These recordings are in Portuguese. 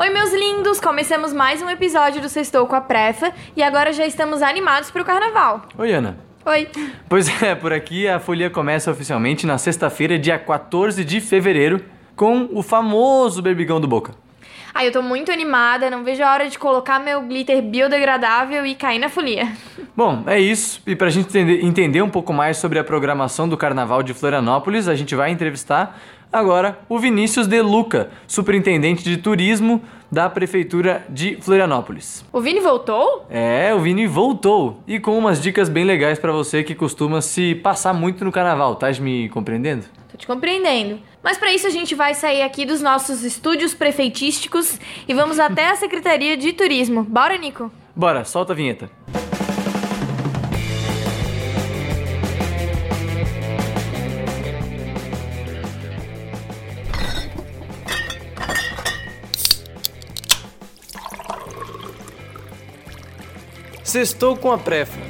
Oi, meus lindos! Começamos mais um episódio do Sextou com a Prefa e agora já estamos animados para o carnaval. Oi, Ana. Oi. Pois é, por aqui a folia começa oficialmente na sexta-feira, dia 14 de fevereiro, com o famoso berbigão do Boca. Ai, eu tô muito animada, não vejo a hora de colocar meu glitter biodegradável e cair na folia. Bom, é isso. E pra gente entender, entender um pouco mais sobre a programação do Carnaval de Florianópolis, a gente vai entrevistar agora o Vinícius De Luca, superintendente de turismo da Prefeitura de Florianópolis. O Vini voltou? É, o Vini voltou e com umas dicas bem legais para você que costuma se passar muito no carnaval, tá me compreendendo? Tô te compreendendo. Mas para isso a gente vai sair aqui dos nossos estúdios prefeitísticos e vamos até a Secretaria de Turismo. Bora, Nico? Bora, solta a vinheta. Sextou com a Prefa.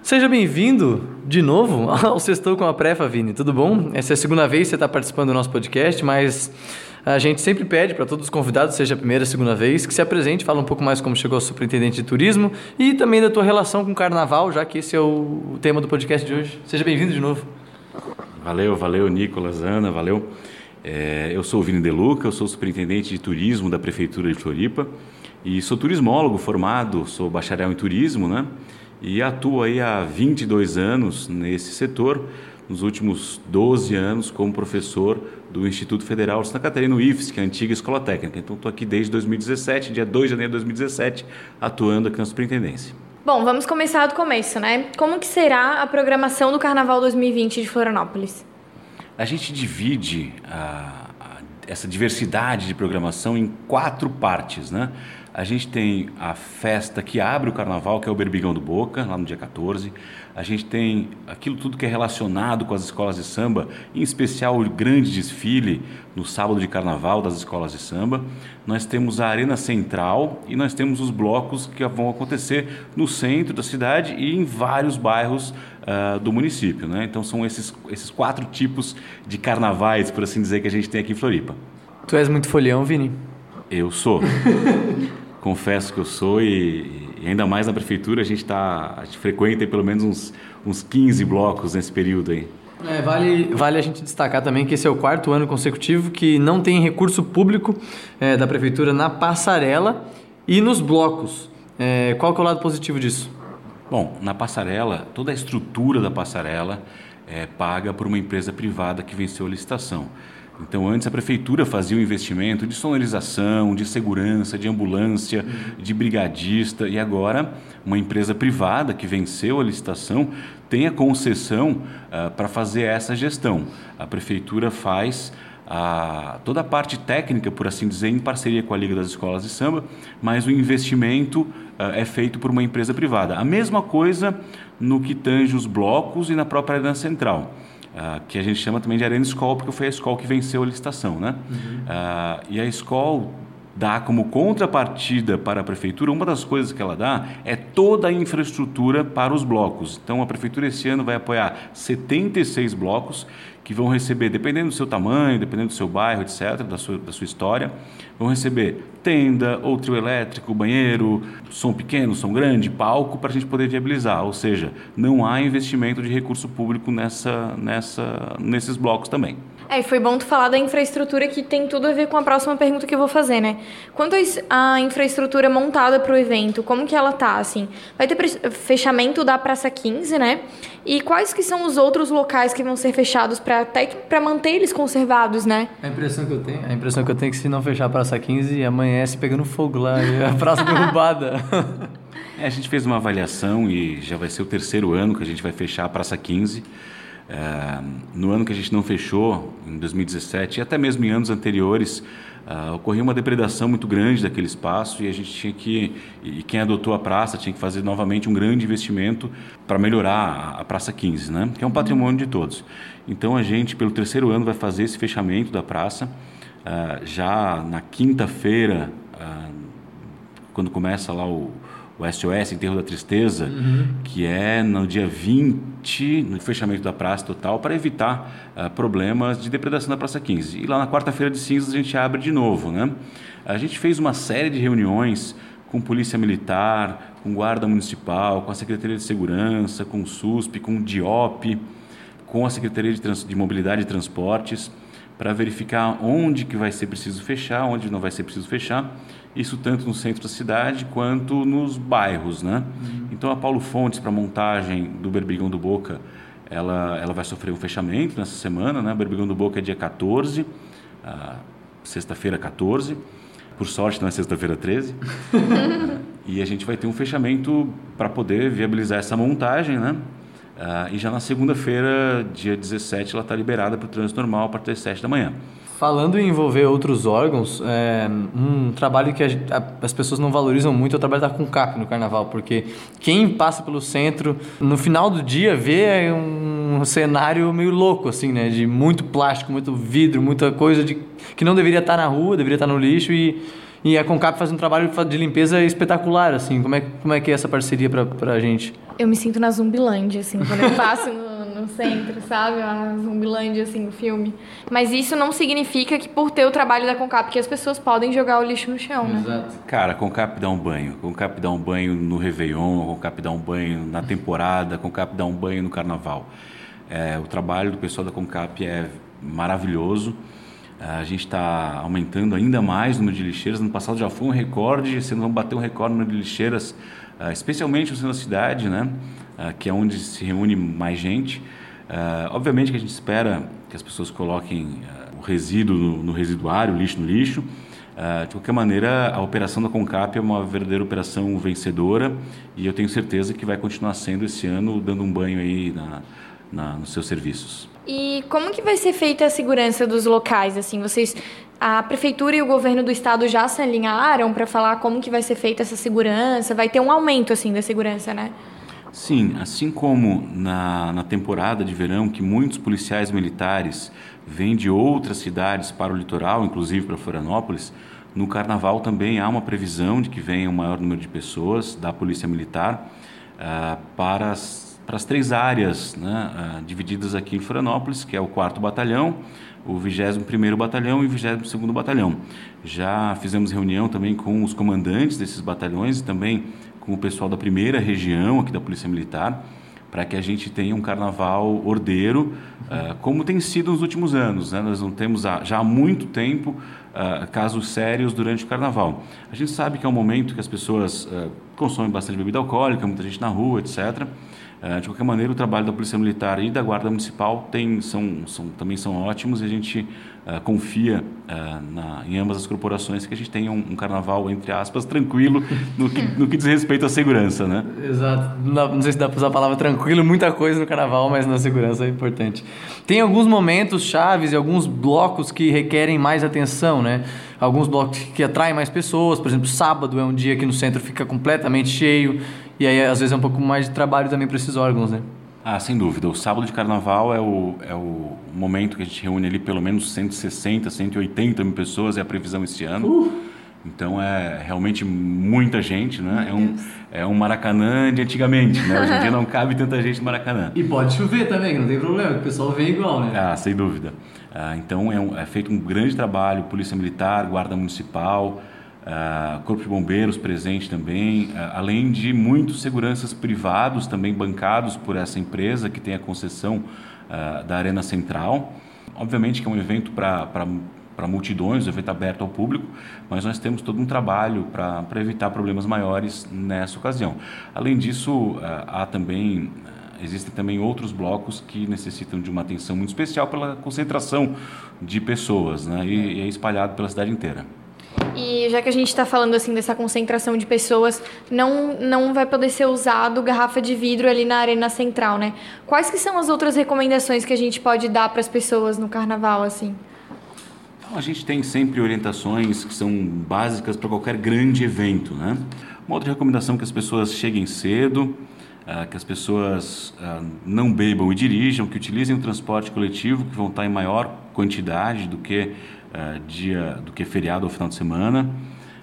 Seja bem-vindo de novo ao Sextou com a Prefa, Vini. Tudo bom? Essa é a segunda vez que você está participando do nosso podcast, mas a gente sempre pede para todos os convidados, seja a primeira, a segunda vez, que se apresente, fala um pouco mais como chegou a superintendente de turismo e também da tua relação com o carnaval, já que esse é o tema do podcast de hoje. Seja bem-vindo de novo. Valeu, valeu, Nicolas, Ana, valeu. É, eu sou o Vini Deluca, eu sou superintendente de turismo da Prefeitura de Floripa e sou turismólogo formado, sou bacharel em turismo, né? E atuo aí há 22 anos nesse setor, nos últimos 12 anos como professor do Instituto Federal de Santa Catarina, IFES, que é a antiga escola técnica. Então estou aqui desde 2017, dia 2 de janeiro de 2017, atuando aqui na superintendência. Bom, vamos começar do começo, né? Como que será a programação do Carnaval 2020 de Florianópolis? A gente divide a, a, essa diversidade de programação em quatro partes, né? A gente tem a festa que abre o carnaval, que é o Berbigão do Boca, lá no dia 14. A gente tem aquilo tudo que é relacionado com as escolas de samba, em especial o grande desfile no sábado de carnaval das escolas de samba. Nós temos a Arena Central e nós temos os blocos que vão acontecer no centro da cidade e em vários bairros uh, do município. Né? Então são esses, esses quatro tipos de carnavais, por assim dizer, que a gente tem aqui em Floripa. Tu és muito folhão, Vini? Eu sou. confesso que eu sou e, e, ainda mais na prefeitura a gente tá a gente frequenta pelo menos uns, uns 15 blocos nesse período aí. É, vale, vale a gente destacar também que esse é o quarto ano consecutivo que não tem recurso público é, da prefeitura na passarela e nos blocos. É, qual que é o lado positivo disso? Bom, na passarela, toda a estrutura da passarela é paga por uma empresa privada que venceu a licitação. Então, antes a prefeitura fazia o um investimento de sonorização, de segurança, de ambulância, de brigadista, e agora uma empresa privada que venceu a licitação tem a concessão uh, para fazer essa gestão. A prefeitura faz a, toda a parte técnica, por assim dizer, em parceria com a Liga das Escolas de Samba, mas o investimento uh, é feito por uma empresa privada. A mesma coisa no que tange os blocos e na própria arena central. Uh, que a gente chama também de Arena Escola, porque foi a escola que venceu a licitação. Né? Uhum. Uh, e a escola dá como contrapartida para a prefeitura, uma das coisas que ela dá é toda a infraestrutura para os blocos. Então, a prefeitura esse ano vai apoiar 76 blocos que vão receber, dependendo do seu tamanho, dependendo do seu bairro, etc., da sua, da sua história, vão receber tenda, ou trio elétrico, banheiro, som pequeno, som grande, palco, para a gente poder viabilizar. Ou seja, não há investimento de recurso público nessa, nessa, nesses blocos também. É, e foi bom tu falar da infraestrutura que tem tudo a ver com a próxima pergunta que eu vou fazer, né? Quanto à infraestrutura montada para o evento, como que ela tá, assim? Vai ter fechamento da Praça 15, né? E quais que são os outros locais que vão ser fechados para até para manter eles conservados, né? A impressão que eu tenho, a impressão que eu tenho é que se não fechar a Praça 15, amanhece pegando fogo lá e a praça derrubada. É, a gente fez uma avaliação e já vai ser o terceiro ano que a gente vai fechar a Praça 15. É, no ano que a gente não fechou, em 2017, e até mesmo em anos anteriores, uh, ocorreu uma depredação muito grande daquele espaço e a gente tinha que, e quem adotou a praça tinha que fazer novamente um grande investimento para melhorar a Praça 15, né? que é um patrimônio de todos. Então a gente, pelo terceiro ano, vai fazer esse fechamento da praça. Uh, já na quinta-feira, uh, quando começa lá o, o SOS, Enterro da Tristeza, uhum. que é no dia 20, no fechamento da praça total, para evitar uh, problemas de depredação da Praça 15. E lá na quarta-feira de cinzas a gente abre de novo. Né? A gente fez uma série de reuniões com polícia militar, com guarda municipal, com a Secretaria de Segurança, com o SUSP, com o DIOP, com a Secretaria de, Trans de Mobilidade e Transportes, para verificar onde que vai ser preciso fechar, onde não vai ser preciso fechar isso tanto no centro da cidade quanto nos bairros, né? Uhum. Então a Paulo Fontes para montagem do Berbigão do Boca, ela ela vai sofrer um fechamento nessa semana, né? O Berbigão do Boca é dia 14, ah, sexta-feira 14. Por sorte não é sexta-feira 13. e a gente vai ter um fechamento para poder viabilizar essa montagem, né? Ah, e já na segunda-feira, dia 17, ela está liberada para o trânsito normal a partir das 7 da manhã. Falando em envolver outros órgãos, é, um trabalho que a, a, as pessoas não valorizam muito é o trabalho da CONCAP no Carnaval, porque quem passa pelo centro, no final do dia, vê um cenário meio louco, assim, né? De muito plástico, muito vidro, muita coisa de, que não deveria estar na rua, deveria estar no lixo e, e a CONCAP faz um trabalho de limpeza espetacular, assim. Como é, como é que é essa parceria para a gente? Eu me sinto na Zumbilândia, assim, quando eu passo no no centro, sabe? A Zumbilândia, assim, o filme. Mas isso não significa que por ter o trabalho da Concap que as pessoas podem jogar o lixo no chão, né? Exato. Cara, a Concap dá um banho. A Concap dá um banho no Réveillon, a Concap dá um banho na temporada, a Concap dá um banho no Carnaval. É, o trabalho do pessoal da Concap é maravilhoso. A gente está aumentando ainda mais o número de lixeiras. No passado já foi um recorde, se não bater um recorde no número de lixeiras, especialmente no centro da cidade, né? Ah, que é onde se reúne mais gente. Uh, obviamente que a gente espera que as pessoas coloquem o resíduo no, no, residuário, o lixo no lixo. Uh, de qualquer maneira, a operação da Concap é uma verdadeira operação vencedora e eu tenho certeza que vai continuar sendo esse ano, dando um banho aí na, na, nos seus serviços. E como que vai ser feita a segurança dos locais? Assim, vocês, a prefeitura e o governo do estado já se alinharam para falar como que vai ser feita essa segurança? Vai ter um aumento assim da segurança, né? Sim, assim como na, na temporada de verão, que muitos policiais militares vêm de outras cidades para o litoral, inclusive para Florianópolis, no carnaval também há uma previsão de que venha um maior número de pessoas da Polícia Militar uh, para, as, para as três áreas né, uh, divididas aqui em Florianópolis, que é o 4 Batalhão, o 21º Batalhão e o 22º Batalhão. Já fizemos reunião também com os comandantes desses batalhões e também com o pessoal da primeira região aqui da Polícia Militar, para que a gente tenha um carnaval ordeiro, uh, como tem sido nos últimos anos. Né? Nós não temos já há muito tempo uh, casos sérios durante o carnaval. A gente sabe que é um momento que as pessoas uh, consomem bastante bebida alcoólica, muita gente na rua, etc. Eh, de qualquer maneira, o trabalho da Polícia Militar e da Guarda Municipal tem, são, são, também são ótimos e a gente confia na, em ambas as corporações que a gente tenha um, um carnaval, entre aspas, tranquilo no que, no que diz respeito à segurança, né? Exato. Não, não sei se dá para usar a palavra tranquilo, muita coisa no carnaval, mas na segurança é importante. Tem alguns momentos chaves e alguns blocos que requerem mais atenção, né? Alguns blocos que atraem mais pessoas, por exemplo, sábado é um dia que no centro fica completamente cheio e aí, às vezes, é um pouco mais de trabalho também para esses órgãos, né? Ah, sem dúvida. O sábado de carnaval é o, é o momento que a gente reúne ali pelo menos 160, 180 mil pessoas, é a previsão esse ano. Uh. Então é realmente muita gente, né? É um, é um Maracanã de antigamente, né? Hoje em dia não cabe tanta gente no Maracanã. E pode chover também, não tem problema, o pessoal vem igual, né? Ah, sem dúvida. Ah, então é, um, é feito um grande trabalho, Polícia Militar, Guarda Municipal, Uh, Corpo de Bombeiros presente também, uh, além de muitos seguranças privados também bancados por essa empresa que tem a concessão uh, da Arena Central. Obviamente que é um evento para multidões, um evento aberto ao público, mas nós temos todo um trabalho para evitar problemas maiores nessa ocasião. Além disso, há também existem também outros blocos que necessitam de uma atenção muito especial pela concentração de pessoas, né? e, e é espalhado pela cidade inteira. E já que a gente está falando assim dessa concentração de pessoas, não, não vai poder ser usado garrafa de vidro ali na arena central, né? Quais que são as outras recomendações que a gente pode dar para as pessoas no carnaval assim? Então, a gente tem sempre orientações que são básicas para qualquer grande evento, né? Uma outra recomendação é que as pessoas cheguem cedo, uh, que as pessoas uh, não bebam e dirijam, que utilizem o transporte coletivo, que vão estar em maior quantidade do que uh, dia do que feriado ou final de semana.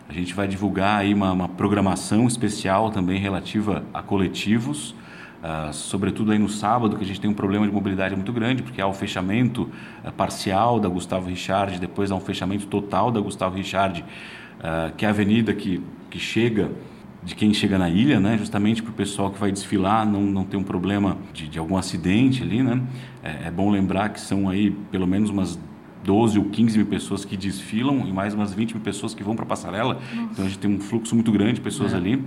A gente vai divulgar aí uma, uma programação especial também relativa a coletivos, uh, sobretudo aí no sábado, que a gente tem um problema de mobilidade muito grande, porque há o fechamento uh, parcial da Gustavo Richard, depois há um fechamento total da Gustavo Richard, uh, que é a avenida que, que chega de quem chega na ilha, né? justamente para o pessoal que vai desfilar não, não ter um problema de, de algum acidente ali. Né? É, é, bom lembrar que são aí pelo menos umas 12 ou 15 mil pessoas que desfilam e mais umas 20 mil pessoas que vão para a passarela. Nossa. Então a gente tem um fluxo muito grande de pessoas é. ali.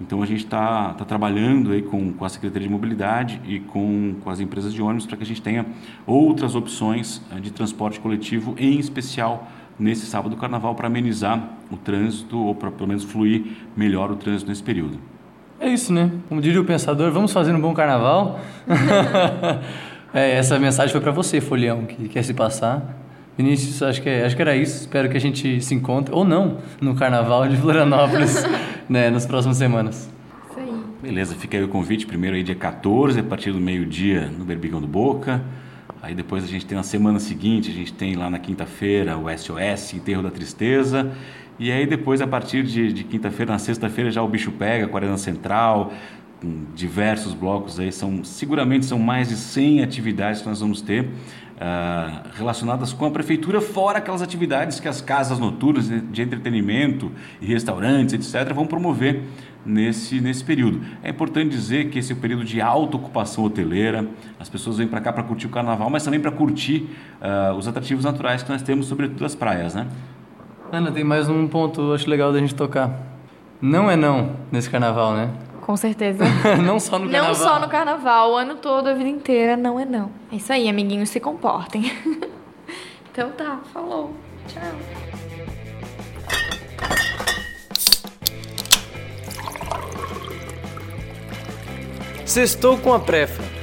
Então a gente está tá trabalhando aí com, com a Secretaria de Mobilidade e com, com as empresas de ônibus para que a gente tenha outras opções eh, de transporte coletivo, em especial nesse sábado do carnaval para amenizar o trânsito ou para pelo menos fluir melhor o trânsito nesse período. É isso, né? Como diria o pensador, vamos fazer um bom carnaval. é, essa mensagem foi para você, Folião, que quer se passar. Vinícius, acho que, é, acho que era isso. Espero que a gente se encontre, ou não, no carnaval de Florianópolis, né, nas próximas semanas. Isso aí. Beleza, fica aí o convite. Primeiro aí dia 14, a partir do meio-dia, no Berbigão do Boca. Aí depois a gente tem na semana seguinte, a gente tem lá na quinta-feira o SOS, Enterro da Tristeza. E aí depois, a partir de, de quinta-feira, na sexta-feira, já o bicho pega, Quaresma Central, diversos blocos aí. São, seguramente são mais de 100 atividades que nós vamos ter uh, relacionadas com a prefeitura, fora aquelas atividades que as casas noturnas de entretenimento e restaurantes, etc., vão promover nesse, nesse período. É importante dizer que esse é o período de alta ocupação hoteleira, as pessoas vêm para cá para curtir o carnaval, mas também para curtir uh, os atrativos naturais que nós temos, sobretudo as praias, né? Ana, tem mais um ponto, acho legal da gente tocar. Não é não nesse carnaval, né? Com certeza. não só no carnaval. Não só no carnaval, o ano todo, a vida inteira, não é não. É isso aí, amiguinhos, se comportem. então tá, falou. Tchau. Sextou com a Prefa